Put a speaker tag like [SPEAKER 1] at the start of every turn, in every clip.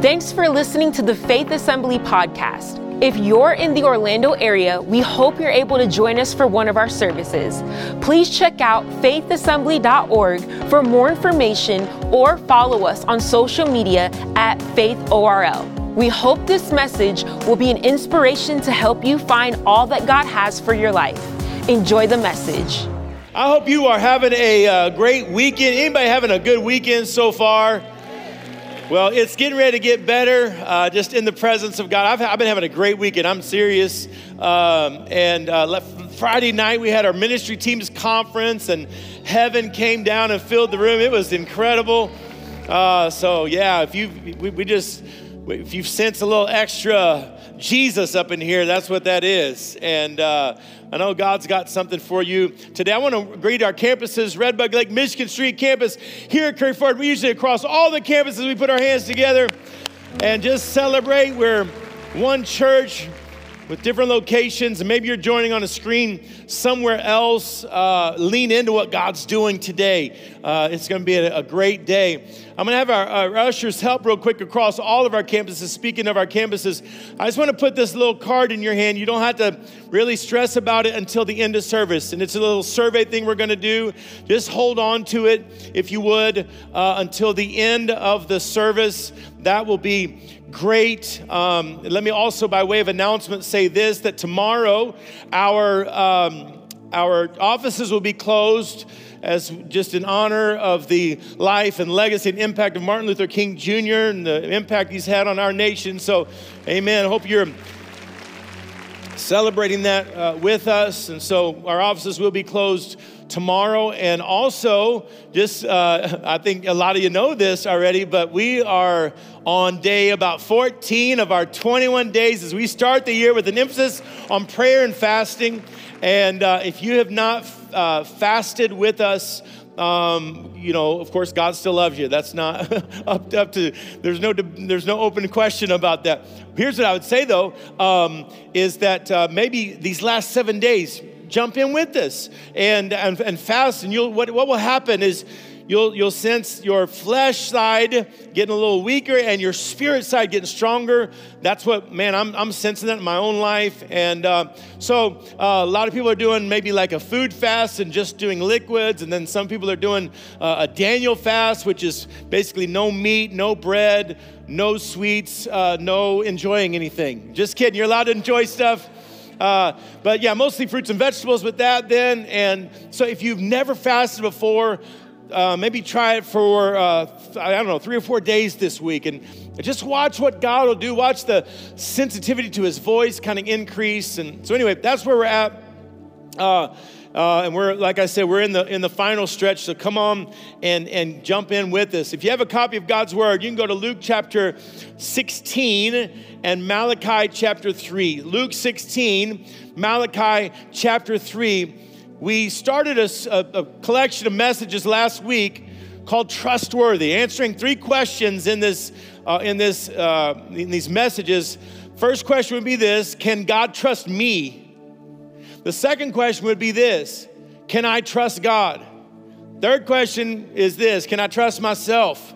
[SPEAKER 1] Thanks for listening to the Faith Assembly podcast. If you're in the Orlando area, we hope you're able to join us for one of our services. Please check out faithassembly.org for more information or follow us on social media at faithorl. We hope this message will be an inspiration to help you find all that God has for your life. Enjoy the message.
[SPEAKER 2] I hope you are having a uh, great weekend. Anybody having a good weekend so far? Well, it's getting ready to get better uh, just in the presence of God. I've, I've, been having a great weekend. I'm serious. Um, and uh, Friday night, we had our ministry teams conference, and heaven came down and filled the room. It was incredible. Uh, so, yeah, if you, we, we just, if you sense a little extra Jesus up in here, that's what that is. And uh, I know God's got something for you today. I want to greet our campuses, Red Bug Lake, Michigan Street campus here at Curry Ford. We usually across all the campuses, we put our hands together and just celebrate. We're one church with different locations, and maybe you're joining on a screen somewhere else. Uh, lean into what God's doing today. Uh, it's going to be a, a, great day. I'm going to have our, our, ushers help real quick across all of our campuses. Speaking of our campuses, I just want to put this little card in your hand. You don't have to really stress about it until the end of service. And it's a little survey thing we're going to do. Just hold on to it, if you would, uh, until the end of the service. That will be great. Um, let me also, by way of announcement, say this that tomorrow our, um, our offices will be closed as just in honor of the life and legacy and impact of Martin Luther King Jr. and the impact he's had on our nation. So, amen. I hope you're celebrating that uh, with us. And so, our offices will be closed tomorrow. And also, just uh, I think a lot of you know this already, but we are on day about 14 of our 21 days as we start the year with an emphasis on prayer and fasting. And uh, if you have not uh, fasted with us, um, you know, of course, God still loves you. That's not up, up to, there's no, there's no open question about that. Here's what I would say though, um, is that uh, maybe these last seven days, jump in with us and, and, and fast. And you'll, what, what will happen is you'll, you'll sense your flesh side getting a little weaker and your spirit side getting stronger. That's what, man, I'm, I'm sensing that in my own life. And uh, so uh, a lot of people are doing maybe like a food fast and just doing liquids. And then some people are doing uh, a Daniel fast, which is basically no meat, no bread, no sweets, uh, no enjoying anything. Just kidding. You're allowed to enjoy stuff. Uh, but yeah, mostly fruits and vegetables with that then. And so if you've never fasted before, uh, maybe try it for, uh, I don't know, three or four days this week and just watch what God will do. Watch the sensitivity to his voice kind of increase. And so, anyway, that's where we're at. Uh, uh, and we're, like I said, we're in the, in the final stretch, so come on and, and jump in with us. If you have a copy of God's Word, you can go to Luke chapter 16 and Malachi chapter 3. Luke 16, Malachi chapter 3. We started a, a, a collection of messages last week called Trustworthy, answering three questions in, this, uh, in, this, uh, in these messages. First question would be this Can God trust me? The second question would be this Can I trust God? Third question is this Can I trust myself?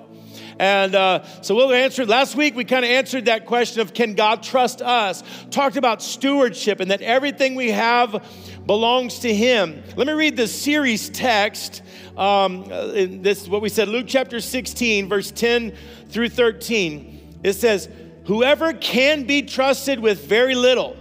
[SPEAKER 2] And uh, so we'll answer. Last week, we kind of answered that question of can God trust us? Talked about stewardship and that everything we have belongs to Him. Let me read the series text. Um, this is what we said Luke chapter 16, verse 10 through 13. It says, Whoever can be trusted with very little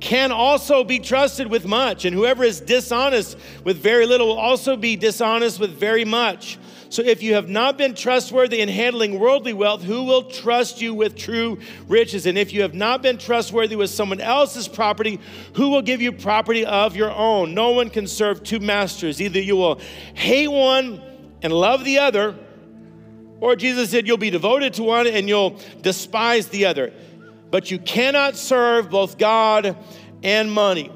[SPEAKER 2] can also be trusted with much, and whoever is dishonest with very little will also be dishonest with very much. So if you have not been trustworthy in handling worldly wealth, who will trust you with true riches? And if you have not been trustworthy with someone else's property, who will give you property of your own? No one can serve two masters. Either you will hate one and love the other, or Jesus said you'll be devoted to one and you'll despise the other but you cannot serve both God and money.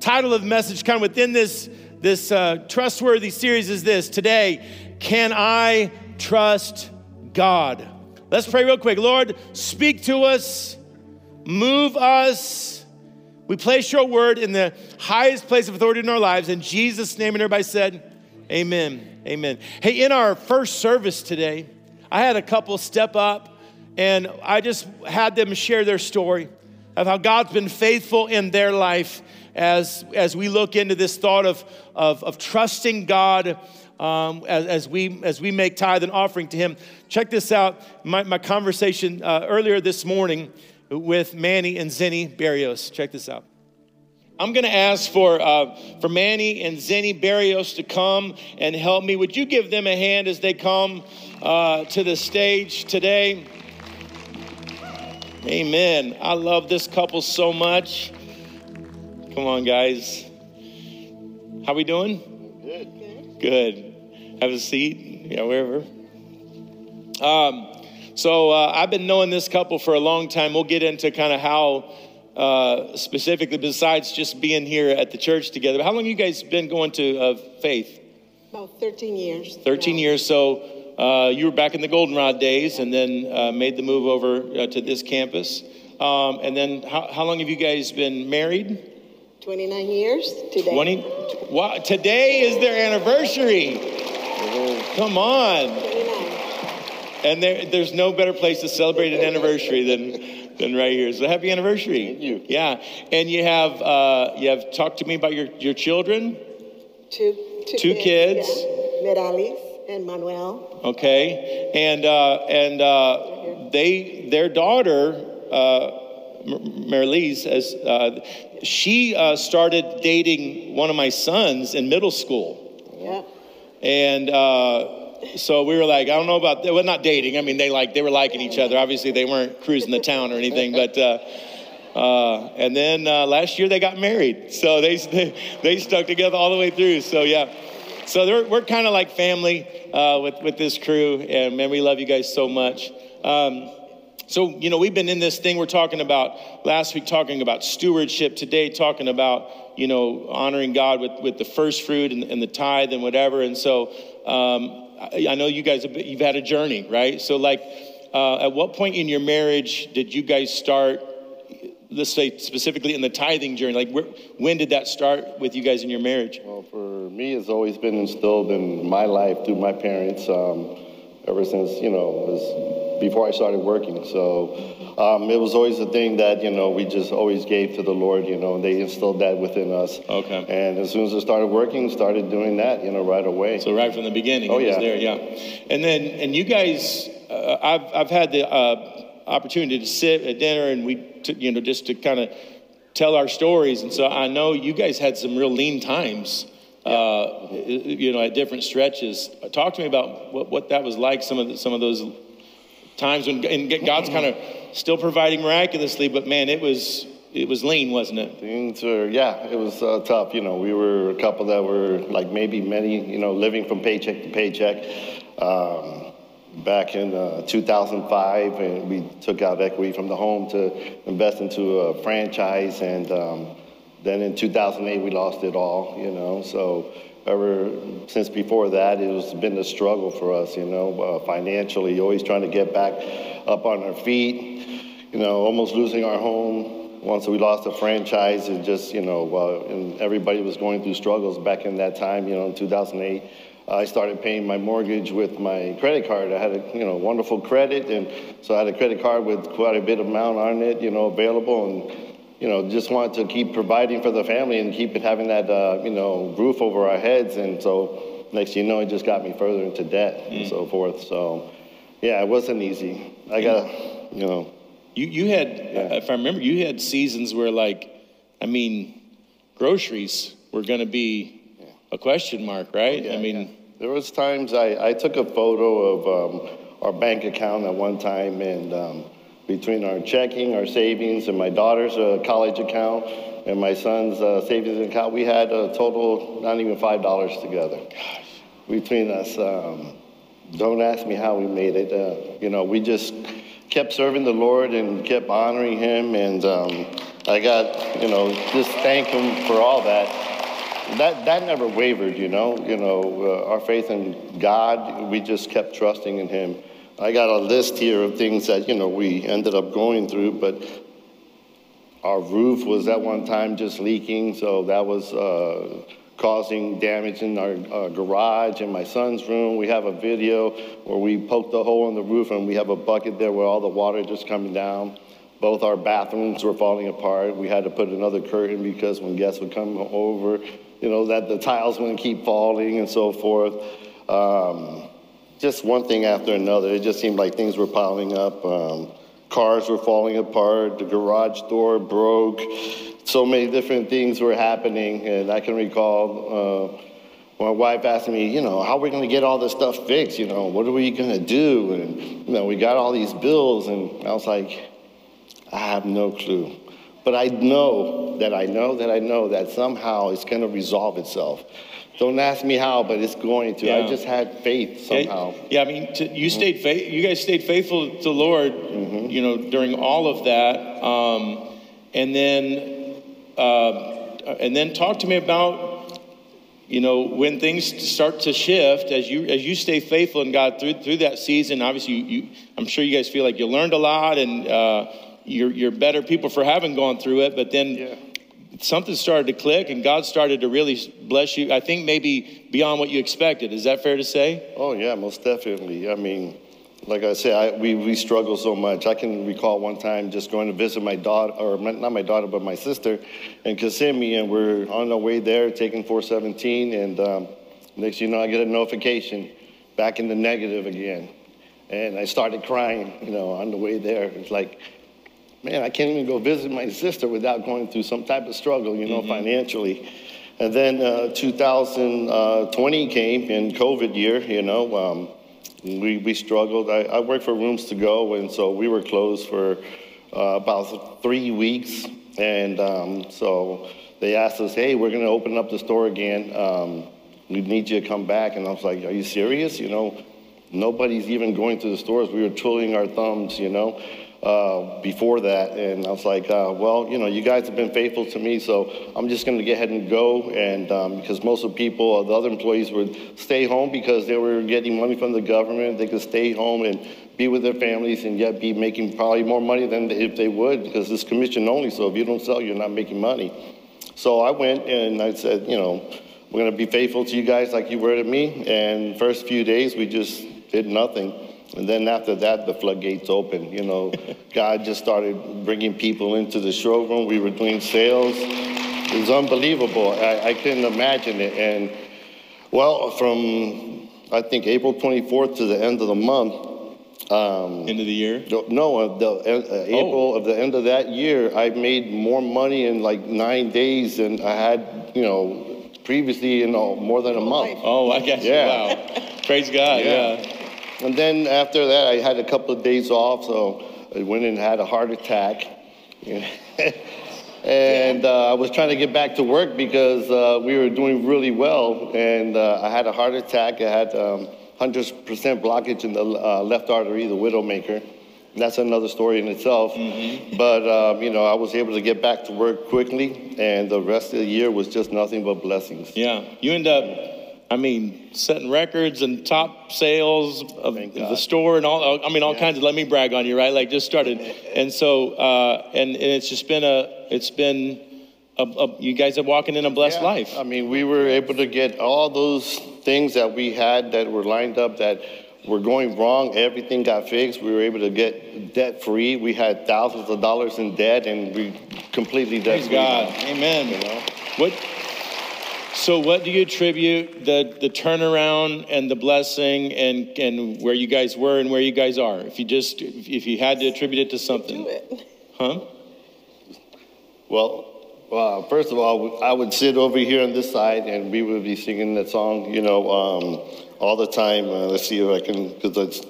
[SPEAKER 2] Title of message, kind of within this, this uh, trustworthy series, is this Today, can I trust God? Let's pray real quick. Lord, speak to us, move us. We place your word in the highest place of authority in our lives. In Jesus' name, and everybody said, Amen. Amen. Hey, in our first service today, I had a couple step up And I just had them share their story of how God's been faithful in their life as, as we look into this thought of, of, of trusting God um, as, as, we, as we make tithe and offering to Him. Check this out my, my conversation uh, earlier this morning with Manny and Zenny Barrios. Check this out. I'm going to ask for, uh, for Manny and Zenny Barrios to come and help me. Would you give them a hand as they come uh, to the stage today? Amen. I love this couple so much. Come on, guys. How we doing? Good. Good. Have a seat. Yeah, wherever. Um, so uh, I've been knowing this couple for a long time. We'll get into kind of how uh, specifically, besides just being here at the church together. How long you guys been going to uh, Faith?
[SPEAKER 3] About 13 years.
[SPEAKER 2] 13 years. So uh, you were back in the Goldenrod days and then uh, made the move over uh, to this campus. Um, and then how, how long have you guys been married?
[SPEAKER 3] 29 years today.
[SPEAKER 2] 20, wow, today is their anniversary. Come on.
[SPEAKER 3] 29.
[SPEAKER 2] And there, there's no better place to celebrate an anniversary than, than right here. So happy anniversary.
[SPEAKER 4] Thank you.
[SPEAKER 2] Yeah. And you have, uh, you have talked to me about your, your children.
[SPEAKER 3] Two, two,
[SPEAKER 2] Two kids.
[SPEAKER 3] Yeah. Meralis and Manuel.
[SPEAKER 2] Okay. And, uh, and uh, they, their daughter, uh, Marilise, as, uh, she uh, started dating one of my sons in middle school.
[SPEAKER 3] Yeah.
[SPEAKER 2] And uh, so we were like, I don't know about, that. well, not dating. I mean, they like, they were liking each other. Obviously, they weren't cruising the town or anything, but, uh, uh, and then uh, last year they got married. So they, they, they stuck together all the way through. So yeah. So we're kind of like family uh, with, with this crew. And man, we love you guys so much. Um, so, you know, we've been in this thing we're talking about last week, talking about stewardship, today, talking about, you know, honoring God with, with the first fruit and, and the tithe and whatever. And so um, I, I know you guys, have, you've had a journey, right? So, like, uh, at what point in your marriage did you guys start, let's say specifically in the tithing journey? Like, where, when did that start with you guys in your marriage?
[SPEAKER 4] Well, for me, it's always been instilled in my life through my parents um, ever since, you know, was before I started working. So um, it was always a thing that, you know, we just always gave to the Lord, you know, and they instilled that within us.
[SPEAKER 2] Okay.
[SPEAKER 4] And as soon as I started working, started doing that, you know, right away.
[SPEAKER 2] So right from the beginning,
[SPEAKER 4] Oh,
[SPEAKER 2] it was
[SPEAKER 4] yeah.
[SPEAKER 2] there, yeah. And then, and you guys, uh, I've, I've had the uh, opportunity to sit at dinner and we, t- you know, just to kind of tell our stories. And so I know you guys had some real lean times, uh, you know, at different stretches. Talk to me about what, what that was like. Some of the, some of those times when and God's kind of still providing miraculously, but man, it was it was lean, wasn't it?
[SPEAKER 4] Things are, yeah, it was uh, tough. You know, we were a couple that were like maybe many, you know, living from paycheck to paycheck. Um, back in uh, 2005, and we took out equity from the home to invest into a franchise, and um, then in 2008 we lost it all. You know, so ever since before that, it was been a struggle for us. You know, uh, financially, always trying to get back up on our feet. You know, almost losing our home once we lost the franchise, it just, you know, uh, and everybody was going through struggles back in that time, you know, in 2008. I started paying my mortgage with my credit card. I had a, you know, wonderful credit, and so I had a credit card with quite a bit of amount on it, you know, available, and, you know, just wanted to keep providing for the family and keep it having that, uh, you know, roof over our heads, and so next you know, it just got me further into debt and so forth. So, yeah, it wasn't easy. I got, you know,
[SPEAKER 2] You you had, if I remember, you had seasons where like, I mean, groceries were going to be a question mark, right? I mean,
[SPEAKER 4] There was times I, I took a photo of um, our bank account at one time, and um, between our checking, our savings, and my daughter's uh, college account and my son's uh, savings account, we had a total not even five dollars together between us. Um, don't ask me how we made it. Uh, you know, we just kept serving the Lord and kept honoring Him, and um, I got you know just thank Him for all that that that never wavered you know you know uh, our faith in god we just kept trusting in him i got a list here of things that you know we ended up going through but our roof was at one time just leaking so that was uh, causing damage in our uh, garage and my son's room. We have a video where we poked a hole in the roof and we have a bucket there where all the water just coming down. Both our bathrooms were falling apart. We had to put another curtain because when guests would come over, you know, that the tiles wouldn't keep falling and so forth. Um, just one thing after another. It just seemed like things were piling up. Um, cars were falling apart. The garage door broke. So many different things were happening. And I can recall uh, my wife asking me, you know, how are we going to get all this stuff fixed? You know, what are we going to do? And, you know, we got all these bills. And I was like, I have no clue. But I know that I know that I know that somehow it's going to resolve itself. Don't ask me how, but it's going to. I just had faith somehow.
[SPEAKER 2] Yeah, I mean, to, you stayed faith. You guys stayed faithful to the Lord,
[SPEAKER 4] Mm-hmm.
[SPEAKER 2] you know, during all of that. Um, and then, uh, and then talk to me about, you know, when things start to shift as you as you stay faithful in God through through that season. Obviously, you, you I'm sure you guys feel like you learned a lot, and uh, you're you're better people for having gone through it. But then.
[SPEAKER 4] Yeah.
[SPEAKER 2] Something started to click, and God started to really bless you. I think maybe beyond what you expected. Is that fair to say?
[SPEAKER 4] Oh yeah, most definitely. I mean, like I said, I, we we struggle so much. I can recall one time just going to visit my daughter, or my- not my daughter, but my sister, in Kissimmee, and we're on our way there, taking 417, and um, next you know, I get a notification, back in the negative again, and I started crying, you know, on the way there. It's like, man, I can't even go visit my sister without going through some type of struggle, you know, financially. And then uh, 2020 came in COVID year, you know, um, we, we struggled. I, I worked for Rooms to Go, and so we were closed for uh, about three weeks. And um, so they asked us, hey, we're going to open up the store again. Um, we need you to come back. And I was like, are you serious? You know, nobody's even going to the stores. We were twiddling our thumbs, you know, uh, before that. And I was like, uh, well, you know, you guys have been faithful to me, so I'm just going to get ahead and go. And um, because most of the people, uh, the other employees would stay home because they were getting money from the government, they could stay home and be with their families and yet be making probably more money than if they would because it's commission only. So if you don't sell, you're not making money. So I went and I said, you know, we're going to be faithful to you guys like you were to me. And first few days, we just did nothing. And then after that, the floodgates opened. You know, God just started bringing people into the showroom. We were doing sales. It was unbelievable. I, I couldn't imagine it. And well, from I think April 24th to the end of the month, um,
[SPEAKER 2] End of the year.
[SPEAKER 4] no, uh, the, uh, April of the end of that year, I made more money in like nine days than I had, you know, previously in uh, more than a month.
[SPEAKER 2] Oh, I got you.
[SPEAKER 4] Yeah.
[SPEAKER 2] Wow. Praise God.
[SPEAKER 4] Yeah.
[SPEAKER 2] Yeah.
[SPEAKER 4] And then after that, I had a couple of days off, so I went and had a heart attack. and uh, I was trying to get back to work because uh, we were doing really well. And uh, I had a heart attack. I had um, 100% blockage in the uh, left artery, the widowmaker. That's another story in itself. But, um, you know, I was able to get back to work quickly, and the rest of the year was just nothing but blessings.
[SPEAKER 2] Yeah. You end up, I mean, setting records and top sales of the store and all. I mean, all
[SPEAKER 4] Yeah.
[SPEAKER 2] kinds of. Let me brag on you, right? Like just started, and so uh, and, and it's just been a. It's been. A, a, you guys are walking in a blessed
[SPEAKER 4] Yeah.
[SPEAKER 2] life.
[SPEAKER 4] I mean, we were able to get all those things that we had that were lined up that were going wrong. Everything got fixed. We were able to get debt free. We had thousands of dollars in debt, and we completely debt
[SPEAKER 2] Praise
[SPEAKER 4] free.
[SPEAKER 2] God.
[SPEAKER 4] now.
[SPEAKER 2] Amen.
[SPEAKER 4] You know?
[SPEAKER 2] What? So, what do you attribute the the turnaround and the blessing and and where you guys were and where you guys are? If you just if you had to attribute it to something,
[SPEAKER 3] Do it.
[SPEAKER 2] huh?
[SPEAKER 4] Well, uh, first of all, I would sit over here on this side, and we would be singing that song, you know, um, all the time. Uh, let's see if I can, because it's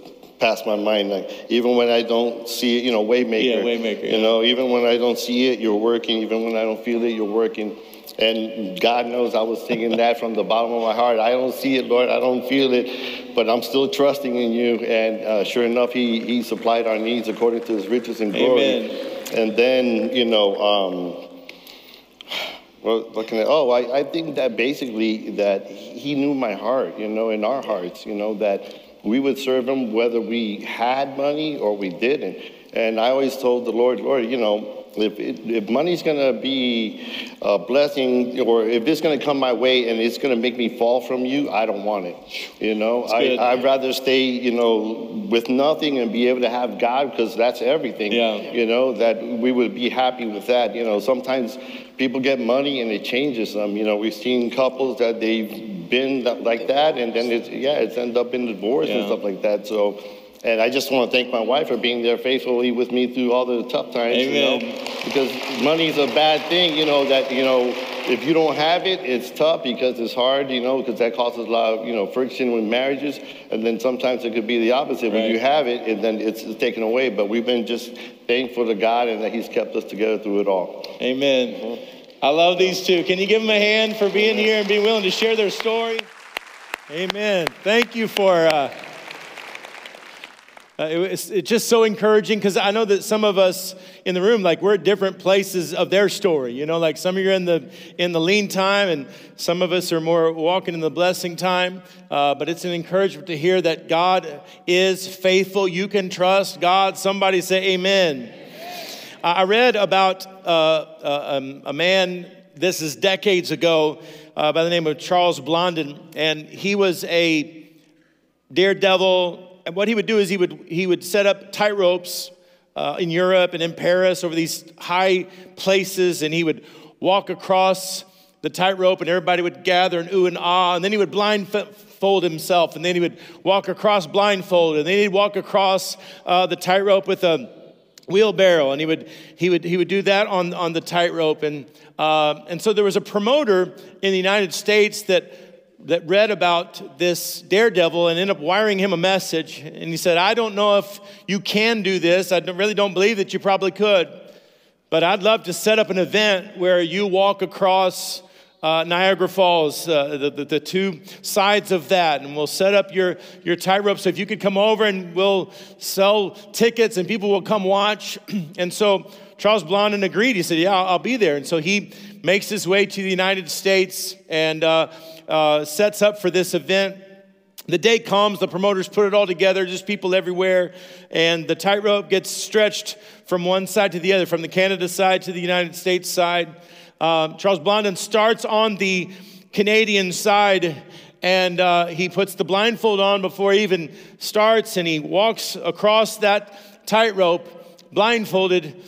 [SPEAKER 4] past my mind. Like even when I don't see it, you know, Waymaker.
[SPEAKER 2] Yeah, Waymaker,
[SPEAKER 4] You
[SPEAKER 2] yeah.
[SPEAKER 4] know, even when I don't see it, you're working. Even when I don't feel it, you're working. And God knows I was singing that from the bottom of my heart. I don't see it, Lord. I don't feel it, but I'm still trusting in you. And uh, sure enough, He He supplied our needs according to His riches and glory.
[SPEAKER 2] Amen.
[SPEAKER 4] And then, you know, um, well, looking at, oh, I, I think that basically that he knew my heart, you know, in our hearts, you know, that we would serve him whether we had money or we didn't. And I always told the Lord, Lord, you know, if, it, if money's going to be a blessing or if it's going to come my way and it's going to make me fall from you, I don't want it. You know, I, I'd rather stay, you know, with nothing and be able to have God because that's everything.
[SPEAKER 2] Yeah.
[SPEAKER 4] You know, that we would be happy with that. You know, sometimes people get money and it changes them. You know, we've seen couples that they've been like that and then it's, yeah, it's ended up in divorce and stuff like that. So, and I just want to thank my wife for being there faithfully with me through all the tough times.
[SPEAKER 2] Amen.
[SPEAKER 4] You know, because money's a bad thing. You know that you know if you don't have it, it's tough because it's hard. You know because that causes a lot of you know friction with marriages, and then sometimes it could be the opposite. When you have it, and then it's, taken away. But we've been just thankful to God and that He's kept us together through it all.
[SPEAKER 2] Amen. I love these two. Can you give them a hand for being here and being willing to share their story? Amen. Thank you for. Uh, uh, it, it's, it's just so encouraging because I know that some of us in the room, like we're at different places of their story. You know, like some of you are in the in the lean time, and some of us are more walking in the blessing time. Uh, but it's an encouragement to hear that God is faithful. You can trust God. Somebody say Amen. I I read about uh, uh, um, a man, this is decades ago, uh, by the name of Charles Blondin, and he was a daredevil. And what he would do is he would, he would set up tight ropes uh, in Europe and in Paris over these high places, and he would walk across the tightrope, and everybody would gather and ooh and ah, and then he would blindfold himself, and then he would walk across blindfolded, and then he'd walk across uh, the tightrope with a wheelbarrow and he would he would he would do that on on the tightrope and uh, and so there was a promoter in the United States that that read about this daredevil and ended up wiring him a message. And he said I don't know if you can do this. I really don't believe that you probably could. But I'd love to set up an event where you walk across uh, Niagara Falls, uh, the, the, the two sides of that, and we'll set up your, your tightrope. So if you could come over and we'll sell tickets and people will come watch. and so Charles Blondin agreed. He said, Yeah, I'll, I'll be there. And so he makes his way to the United States and uh, uh, sets up for this event. The day comes, the promoters put it all together, just people everywhere, and the tightrope gets stretched from one side to the other, from the Canada side to the United States side. Um, Charles Blondin starts on the Canadian side, and uh, he puts the blindfold on before he even starts, and he walks across that tightrope blindfolded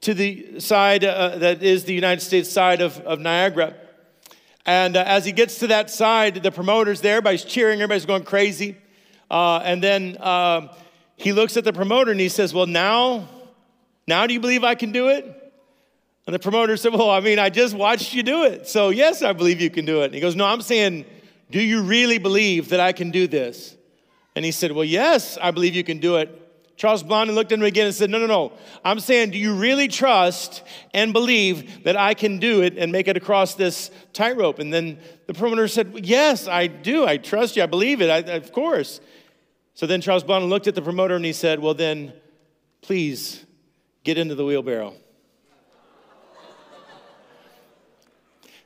[SPEAKER 2] to the side uh, that is the United States side of, of Niagara. And uh, as he gets to that side, the promoter's there, everybody's cheering, everybody's going crazy. Uh, and then uh, he looks at the promoter and he says, Well, now, now do you believe I can do it? And the promoter said, Well, I mean, I just watched you do it. So, yes, I believe you can do it. And he goes, No, I'm saying, do you really believe that I can do this? And he said, Well, yes, I believe you can do it. Charles Blondin looked at him again and said, No, no, no. I'm saying, do you really trust and believe that I can do it and make it across this tightrope? And then the promoter said, Yes, I do. I trust you. I believe it. I, of course. So then Charles Blondin looked at the promoter and he said, Well, then, please get into the wheelbarrow.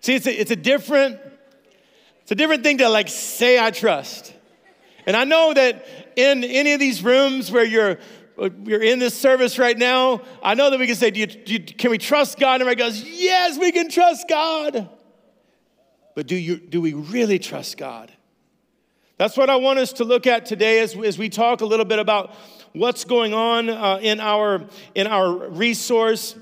[SPEAKER 2] See, it's a, it's a different, it's a different thing to like say I trust. And I know that in any of these rooms where you're you're in this service right now, I know that we can say, do you, do you, can we trust God? And everybody goes, yes, we can trust God. But do, you, do we really trust God? That's what I want us to look at today as, as we talk a little bit about what's going on uh, in, our, in our resource.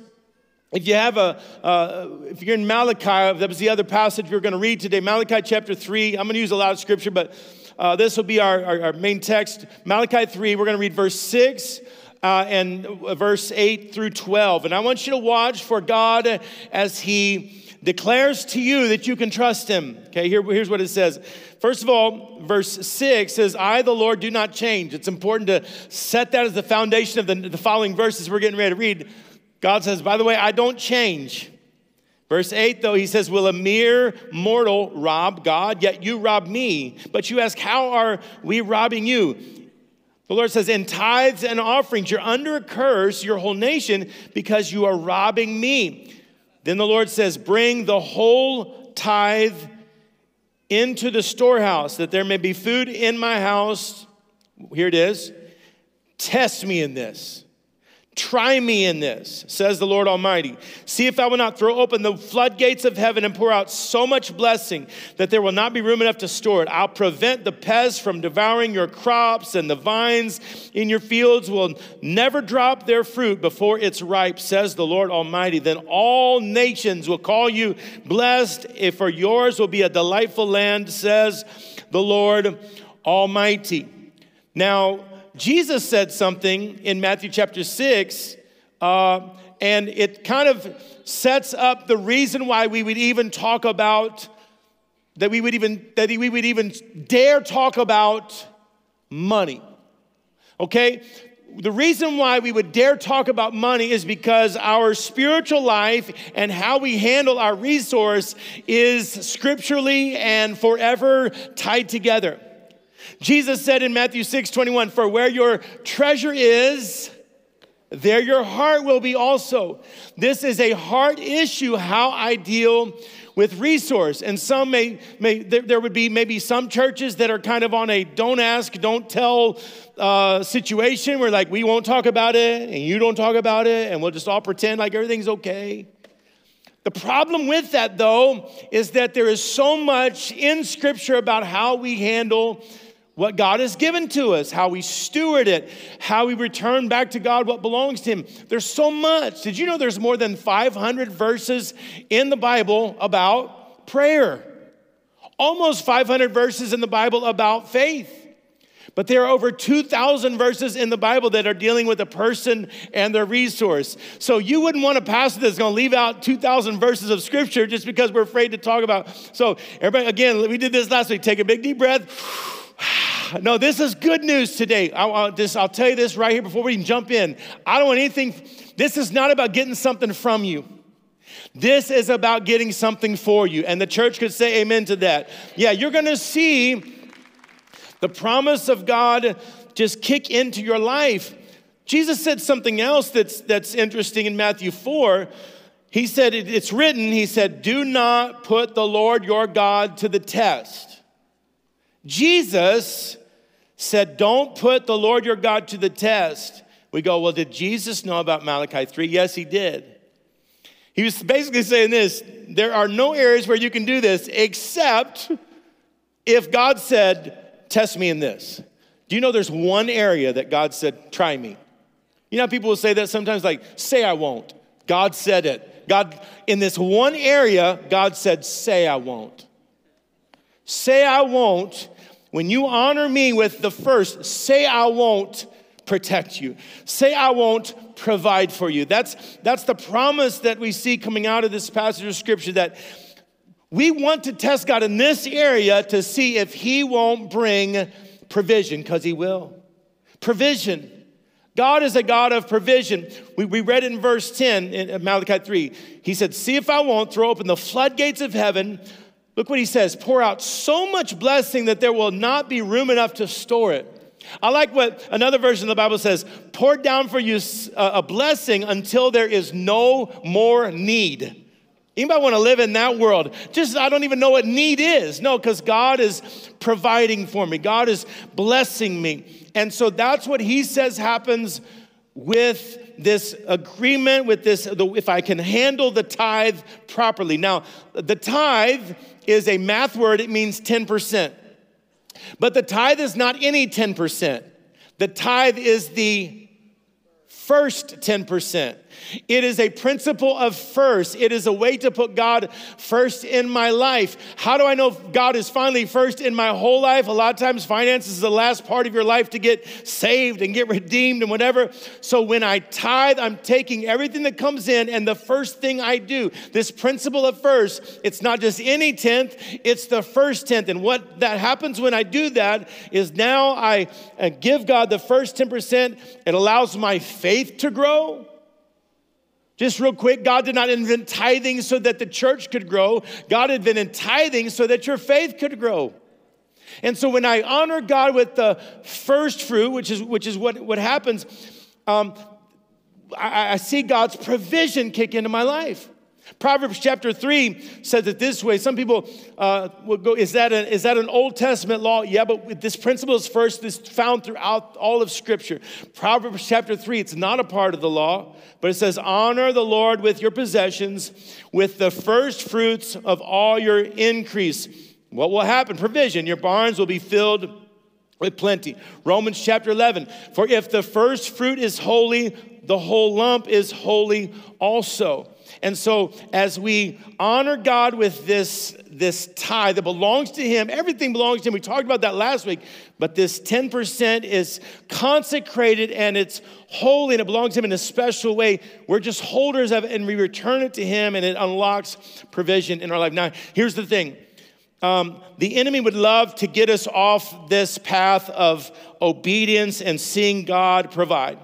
[SPEAKER 2] If you have a, uh, if you're in Malachi, that was the other passage we are going to read today, Malachi chapter 3. I'm going to use a lot of scripture, but uh, this will be our, our, our, main text. Malachi 3, we're going to read verse 6 uh, and verse 8 through 12. And I want you to watch for God as He declares to you that you can trust Him. Okay, here, here's what it says. First of all, verse 6 says, I, the Lord, do not change. It's important to set that as the foundation of the, the following verses we're getting ready to read. God says, by the way, I don't change. Verse 8, though, he says, Will a mere mortal rob God? Yet you rob me. But you ask, How are we robbing you? The Lord says, In tithes and offerings, you're under a curse, your whole nation, because you are robbing me. Then the Lord says, Bring the whole tithe into the storehouse, that there may be food in my house. Here it is. Test me in this. Try me in this, says the Lord Almighty. See if I will not throw open the floodgates of heaven and pour out so much blessing that there will not be room enough to store it. I'll prevent the pests from devouring your crops, and the vines in your fields will never drop their fruit before it's ripe, says the Lord Almighty. Then all nations will call you blessed, if for yours will be a delightful land, says the Lord Almighty. Now, Jesus said something in Matthew chapter 6, uh, and it kind of sets up the reason why we would even talk about, that we would even, that we would even dare talk about money. Okay? The reason why we would dare talk about money is because our spiritual life and how we handle our resource is scripturally and forever tied together. Jesus said in Matthew 6 21, For where your treasure is, there your heart will be also. This is a heart issue, how I deal with resource. And some may, may there, there would be maybe some churches that are kind of on a don't ask, don't tell uh, situation where like we won't talk about it and you don't talk about it and we'll just all pretend like everything's okay. The problem with that, though, is that there is so much in Scripture about how we handle what God has given to us, how we steward it, how we return back to God what belongs to Him. There's so much. Did you know there's more than 500 verses in the Bible about prayer? Almost 500 verses in the Bible about faith. But there are over 2,000 verses in the Bible that are dealing with a person and their resource. So you wouldn't want a pastor that's going to leave out 2,000 verses of scripture just because we're afraid to talk about. So, everybody, again, we did this last week. Take a big deep breath no, this is good news today. I'll, I'll, just, I'll tell you this right here before we even jump in. I don't want anything, this is not about getting something from you. This is about getting something for you. And the church could say amen to that. Yeah, you're gonna see the promise of God just kick into your life. Jesus said something else that's, that's interesting in Matthew 4. He said, It's written, He said, Do not put the Lord your God to the test. Jesus said, Don't put the Lord your God to the test. We go, Well, did Jesus know about Malachi 3? Yes, he did. He was basically saying this there are no areas where you can do this except if God said, Test me in this. Do you know there's one area that God said, Try me? You know, people will say that sometimes, like, Say I won't. God said it. God, in this one area, God said, Say I won't. Say I won't when you honor me with the first, say, I won't protect you. Say, I won't provide for you. That's, that's the promise that we see coming out of this passage of scripture that we want to test God in this area to see if He won't bring provision, because He will. Provision. God is a God of provision. We, we read in verse 10 in Malachi 3. He said, See if I won't throw open the floodgates of heaven Look what he says pour out so much blessing that there will not be room enough to store it. I like what another version of the Bible says pour down for you a blessing until there is no more need. Anybody want to live in that world? Just, I don't even know what need is. No, because God is providing for me, God is blessing me. And so that's what he says happens with this agreement, with this, if I can handle the tithe properly. Now, the tithe is a math word, it means 10%. But the tithe is not any 10%. The tithe is the first 10%. It is a principle of first. It is a way to put God first in my life. How do I know God is finally first in my whole life? A lot of times, finances is the last part of your life to get saved and get redeemed and whatever. So when I tithe, I'm taking everything that comes in, and the first thing I do, this principle of first, it's not just any tenth, it's the first tenth. And what that happens when I do that is now I give God the first 10%. It allows my faith to grow. Just real quick, God did not invent tithing so that the church could grow. God invented tithing so that your faith could grow. And so when I honor God with the first fruit, which is, which is what, what happens, um, I, I see God's provision kick into my life. Proverbs chapter 3 says it this way. Some people uh, will go, is that, a, is that an Old Testament law? Yeah, but this principle is first this found throughout all of Scripture. Proverbs chapter 3, it's not a part of the law, but it says, Honor the Lord with your possessions, with the first fruits of all your increase. What will happen? Provision. Your barns will be filled with plenty. Romans chapter 11, for if the first fruit is holy, the whole lump is holy also. And so, as we honor God with this, this tithe that belongs to Him, everything belongs to Him. We talked about that last week, but this 10% is consecrated and it's holy and it belongs to Him in a special way. We're just holders of it and we return it to Him and it unlocks provision in our life. Now, here's the thing. Um, the enemy would love to get us off this path of obedience and seeing God provide.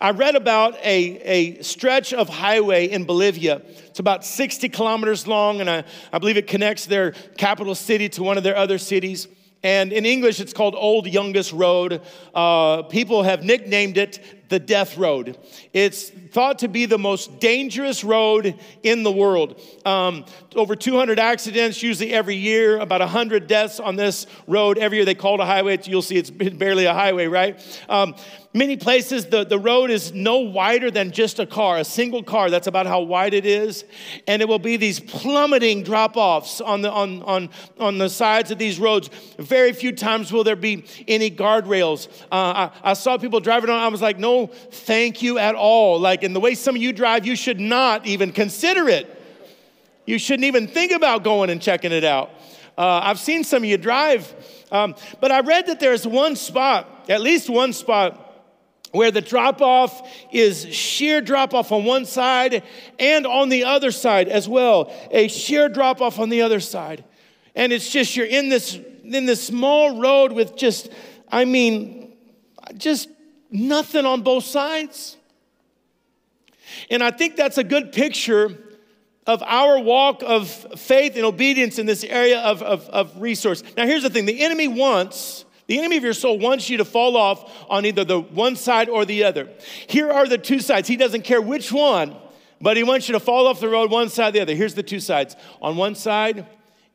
[SPEAKER 2] I read about a, a stretch of highway in Bolivia. It's about 60 kilometers long, and I, I believe it connects their capital city to one of their other cities. And in English, it's called Old Yungas Road. Uh, people have nicknamed it the Death Road. It's thought to be the most dangerous road in the world. Um, over 200 accidents usually every year, about 100 deaths on this road every year. They call it a highway. You'll see it's barely a highway, right? Um, Many places, the, the road is no wider than just a car, a single car. That's about how wide it is. And it will be these plummeting drop offs on the, on, on, on the sides of these roads. Very few times will there be any guardrails. Uh, I, I saw people driving on, I was like, no, thank you at all. Like, in the way some of you drive, you should not even consider it. You shouldn't even think about going and checking it out. Uh, I've seen some of you drive, um, but I read that there's one spot, at least one spot, where the drop off is sheer drop off on one side and on the other side as well. A sheer drop off on the other side. And it's just you're in this in this small road with just I mean just nothing on both sides. And I think that's a good picture of our walk of faith and obedience in this area of, of, of resource. Now, here's the thing the enemy wants the enemy of your soul wants you to fall off on either the one side or the other. Here are the two sides. He doesn't care which one, but he wants you to fall off the road one side or the other. Here's the two sides. On one side,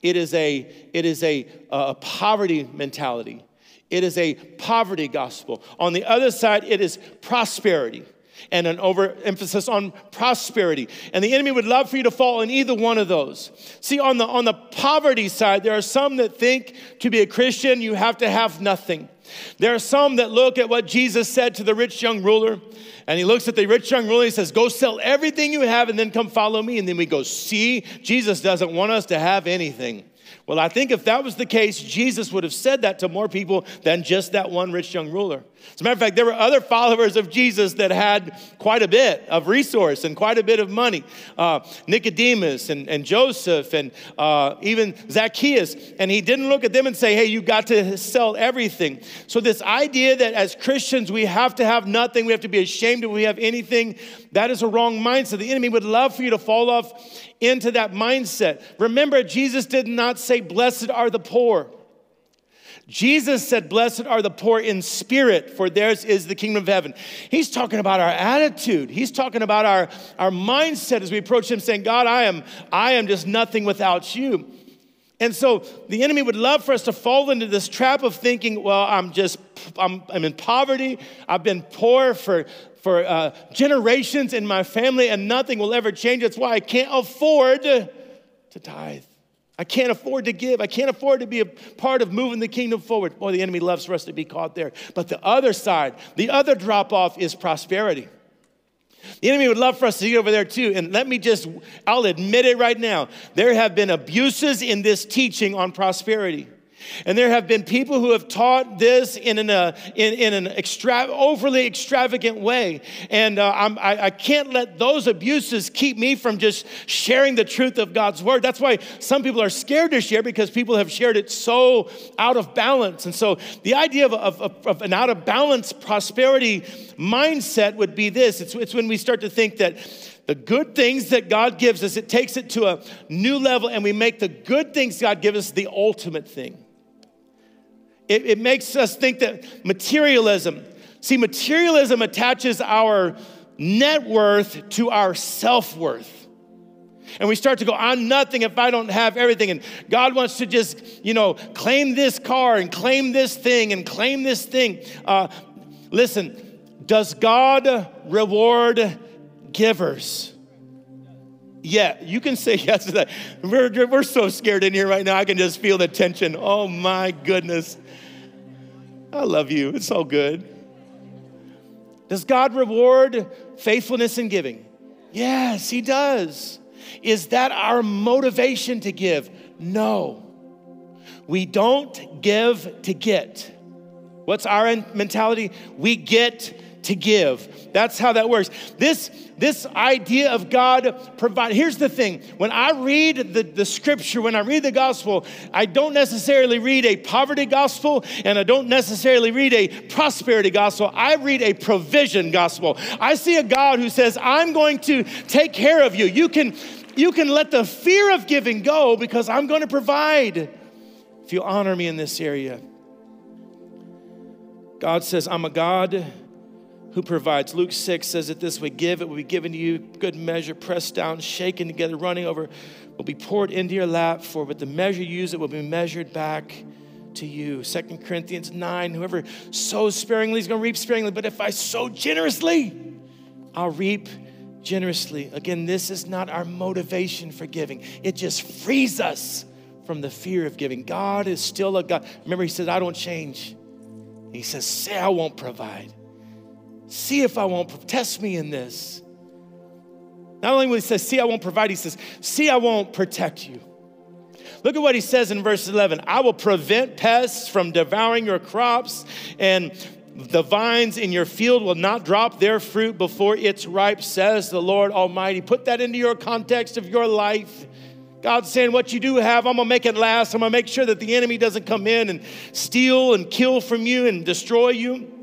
[SPEAKER 2] it is a it is a, uh, a poverty mentality. It is a poverty gospel. On the other side, it is prosperity and an overemphasis on prosperity. And the enemy would love for you to fall in either one of those. See, on the, on the poverty side, there are some that think to be a Christian, you have to have nothing. There are some that look at what Jesus said to the rich young ruler, and he looks at the rich young ruler and he says, Go sell everything you have and then come follow me. And then we go, See, Jesus doesn't want us to have anything. Well, I think if that was the case, Jesus would have said that to more people than just that one rich young ruler. As a matter of fact, there were other followers of Jesus that had quite a bit of resource and quite a bit of money. Uh, Nicodemus and, and Joseph and uh, even Zacchaeus. And he didn't look at them and say, hey, you got to sell everything. So, this idea that as Christians we have to have nothing, we have to be ashamed if we have anything, that is a wrong mindset. The enemy would love for you to fall off into that mindset. Remember, Jesus did not say, Blessed are the poor. Jesus said, Blessed are the poor in spirit, for theirs is the kingdom of heaven. He's talking about our attitude. He's talking about our, our mindset as we approach Him, saying, God, I am, I am just nothing without you. And so the enemy would love for us to fall into this trap of thinking, well, I'm just, I'm, I'm in poverty. I've been poor for, for uh, generations in my family, and nothing will ever change. That's why I can't afford to tithe. I can't afford to give. I can't afford to be a part of moving the kingdom forward. Boy, the enemy loves for us to be caught there. But the other side, the other drop off is prosperity. The enemy would love for us to get over there too. And let me just, I'll admit it right now. There have been abuses in this teaching on prosperity. And there have been people who have taught this in an, uh, in, in, an extra, overly extravagant way. And uh, I, I can't let those abuses keep me from just sharing the truth of God's word. That's why some people are scared to share because people have shared it so out of balance. And so the idea of, of, of an out of balance prosperity mindset would be this it's, it's when we start to think that the good things that God gives us, it takes it to a new level, and we make the good things God gives us the ultimate thing. It, it makes us think that materialism, see, materialism attaches our net worth to our self worth. And we start to go, I'm nothing if I don't have everything. And God wants to just, you know, claim this car and claim this thing and claim this thing. Uh, listen, does God reward givers? Yeah, you can say yes to that. We're, we're so scared in here right now. I can just feel the tension. Oh my goodness. I love you. It's all good. Does God reward faithfulness in giving? Yes, He does. Is that our motivation to give? No. We don't give to get. What's our mentality? We get to give. That's how that works. This, this idea of God provide. Here's the thing when I read the, the scripture, when I read the gospel, I don't necessarily read a poverty gospel and I don't necessarily read a prosperity gospel. I read a provision gospel. I see a God who says, I'm going to take care of you. You can, you can let the fear of giving go because I'm going to provide if you honor me in this area. God says, I'm a God who provides. Luke 6 says it this way Give, it will be given to you, good measure, pressed down, shaken together, running over, will be poured into your lap. For with the measure you use, it will be measured back to you. 2 Corinthians 9 Whoever sows sparingly is going to reap sparingly, but if I sow generously, I'll reap generously. Again, this is not our motivation for giving, it just frees us from the fear of giving. God is still a God. Remember, He says, I don't change. He says, Say, I won't provide. See if I won't test me in this. Not only will he say, See, I won't provide, he says, See, I won't protect you. Look at what he says in verse 11 I will prevent pests from devouring your crops, and the vines in your field will not drop their fruit before it's ripe, says the Lord Almighty. Put that into your context of your life. God's saying, What you do have, I'm gonna make it last. I'm gonna make sure that the enemy doesn't come in and steal and kill from you and destroy you.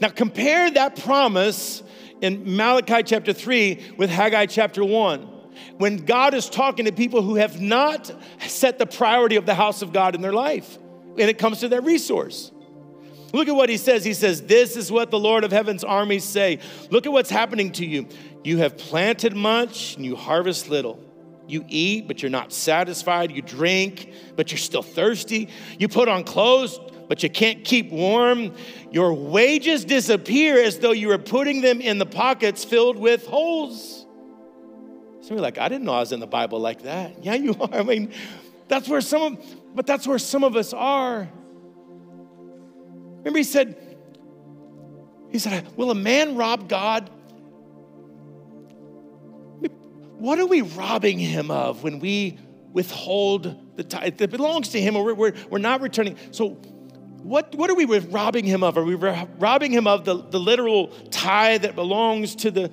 [SPEAKER 2] Now, compare that promise in Malachi chapter 3 with Haggai chapter 1. When God is talking to people who have not set the priority of the house of God in their life, and it comes to their resource. Look at what he says. He says, This is what the Lord of heaven's armies say. Look at what's happening to you. You have planted much and you harvest little. You eat, but you're not satisfied. You drink, but you're still thirsty. You put on clothes, but you can't keep warm. Your wages disappear as though you were putting them in the pockets filled with holes. Some are like, I didn't know I was in the Bible like that. Yeah, you are. I mean, that's where some of, but that's where some of us are. Remember, he said, he said, Will a man rob God? What are we robbing him of when we withhold the tithe that belongs to him or we're, we're not returning? So, what, what are we robbing him of? Are we robbing him of the, the literal tithe that belongs to the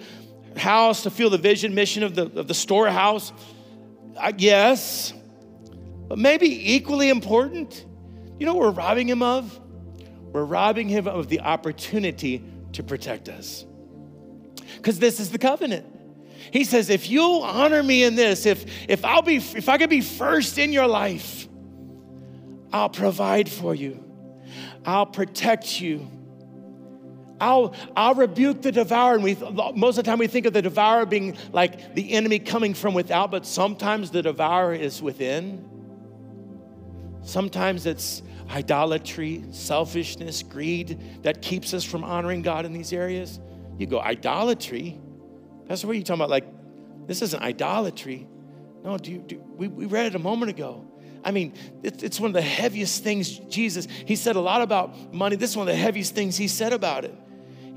[SPEAKER 2] house to feel the vision, mission of the, of the storehouse? I guess. But maybe equally important, you know what we're robbing him of? We're robbing him of the opportunity to protect us. Because this is the covenant. He says, if you'll honor me in this, if, if I'll be if I could be first in your life, I'll provide for you. I'll protect you. I'll, I'll rebuke the devourer. And we, most of the time we think of the devourer being like the enemy coming from without, but sometimes the devourer is within. Sometimes it's idolatry, selfishness, greed that keeps us from honoring God in these areas. You go, idolatry? That's what you're talking about. Like, this isn't idolatry. No, do you, do, we, we read it a moment ago. I mean, it's one of the heaviest things Jesus, he said a lot about money. This is one of the heaviest things he said about it.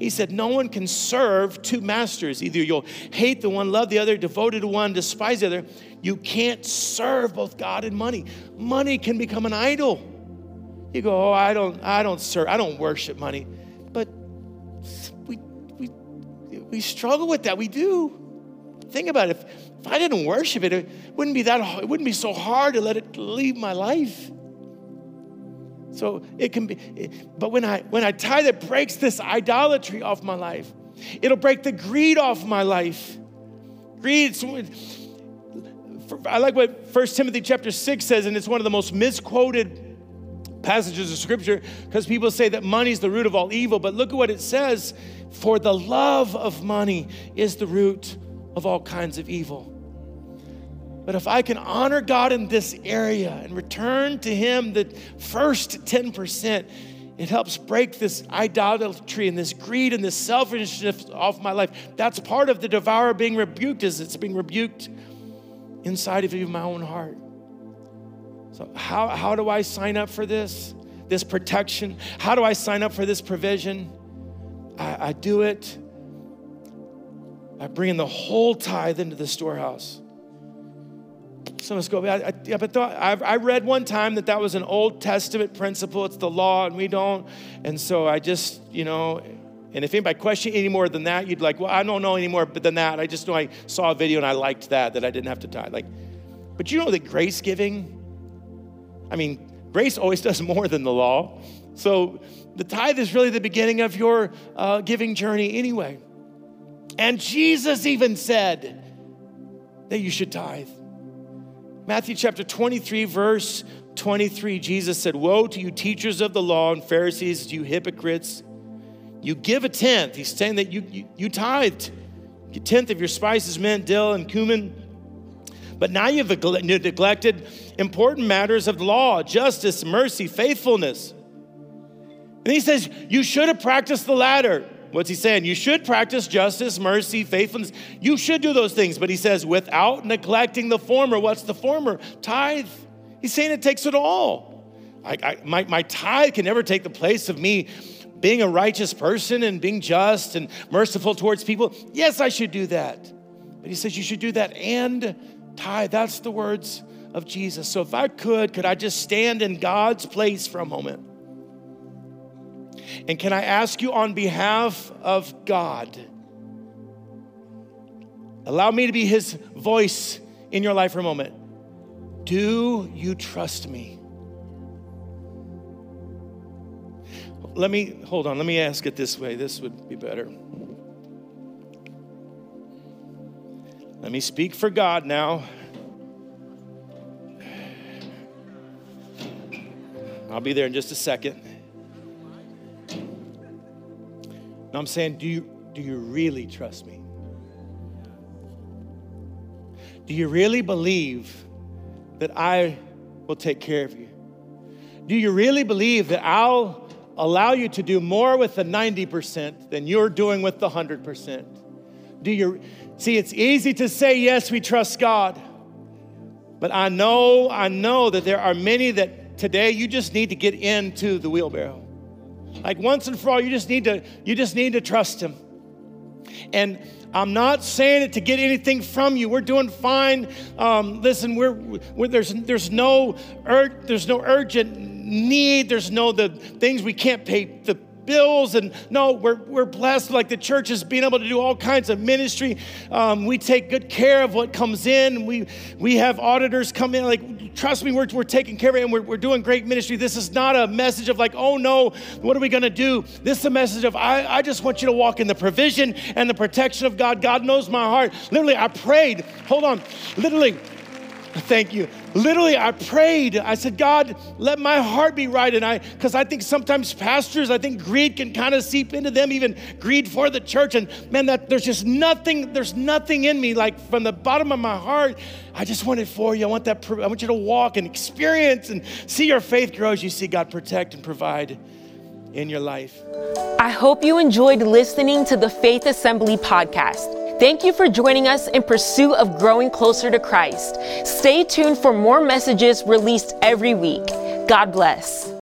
[SPEAKER 2] He said, No one can serve two masters. Either you'll hate the one, love the other, devoted to one, despise the other. You can't serve both God and money. Money can become an idol. You go, Oh, I don't, I don't serve, I don't worship money. But we, we, we struggle with that. We do. Think about it. If, if I didn't worship it, it wouldn't be that it wouldn't be so hard to let it leave my life. So it can be, but when I when I tithe, it breaks this idolatry off my life. It'll break the greed off my life. Greed. I like what 1 Timothy chapter 6 says, and it's one of the most misquoted passages of scripture because people say that money is the root of all evil. But look at what it says for the love of money is the root of all kinds of evil. But if I can honor God in this area and return to Him the first 10%, it helps break this idolatry and this greed and this selfishness off my life. That's part of the devourer being rebuked, is it's being rebuked inside of even my own heart. So, how, how do I sign up for this? This protection? How do I sign up for this provision? I, I do it by bringing the whole tithe into the storehouse. Some of us go, I, I, but I, I read one time that that was an Old Testament principle. It's the law, and we don't. And so I just, you know, and if anybody question any more than that, you'd like, well, I don't know any more than that. I just know I saw a video and I liked that, that I didn't have to tithe. Like, but you know that grace giving, I mean, grace always does more than the law. So the tithe is really the beginning of your uh, giving journey anyway. And Jesus even said that you should tithe. Matthew chapter 23, verse 23, Jesus said, Woe to you, teachers of the law and Pharisees, you hypocrites! You give a tenth. He's saying that you, you, you tithed a tenth of your spices, mint, dill, and cumin. But now you've neglected important matters of law justice, mercy, faithfulness. And he says, You should have practiced the latter. What's he saying? You should practice justice, mercy, faithfulness. You should do those things. But he says, without neglecting the former. What's the former? Tithe. He's saying it takes it all. I, I, my, my tithe can never take the place of me being a righteous person and being just and merciful towards people. Yes, I should do that. But he says you should do that and tithe. That's the words of Jesus. So if I could, could I just stand in God's place for a moment? And can I ask you on behalf of God, allow me to be his voice in your life for a moment. Do you trust me? Let me, hold on, let me ask it this way. This would be better. Let me speak for God now. I'll be there in just a second. Now I'm saying, do you, do you really trust me? Do you really believe that I will take care of you? Do you really believe that I'll allow you to do more with the 90% than you're doing with the 100%? Do you see it's easy to say yes, we trust God. But I know, I know that there are many that today you just need to get into the wheelbarrow. Like once and for all, you just need to you just need to trust him. And I'm not saying it to get anything from you. We're doing fine. Um, listen, we're, we're, there's there's no ur- there's no urgent need. There's no the things we can't pay the bills and no we're, we're blessed like the church is being able to do all kinds of ministry um, we take good care of what comes in we we have auditors come in like trust me, we're, we're taking care of it and we're, we're doing great ministry. This is not a message of like, oh no, what are we going to do? This is a message of, I, I just want you to walk in the provision and the protection of God. God knows my heart. Literally, I prayed, hold on, literally, Thank you. Literally, I prayed. I said, God, let my heart be right. And I, because I think sometimes pastors, I think greed can kind of seep into them, even greed for the church. And man, that there's just nothing, there's nothing in me. Like from the bottom of my heart, I just want it for you. I want that, I want you to walk and experience and see your faith grow as you see God protect and provide in your life.
[SPEAKER 1] I hope you enjoyed listening to the Faith Assembly podcast. Thank you for joining us in pursuit of growing closer to Christ. Stay tuned for more messages released every week. God bless.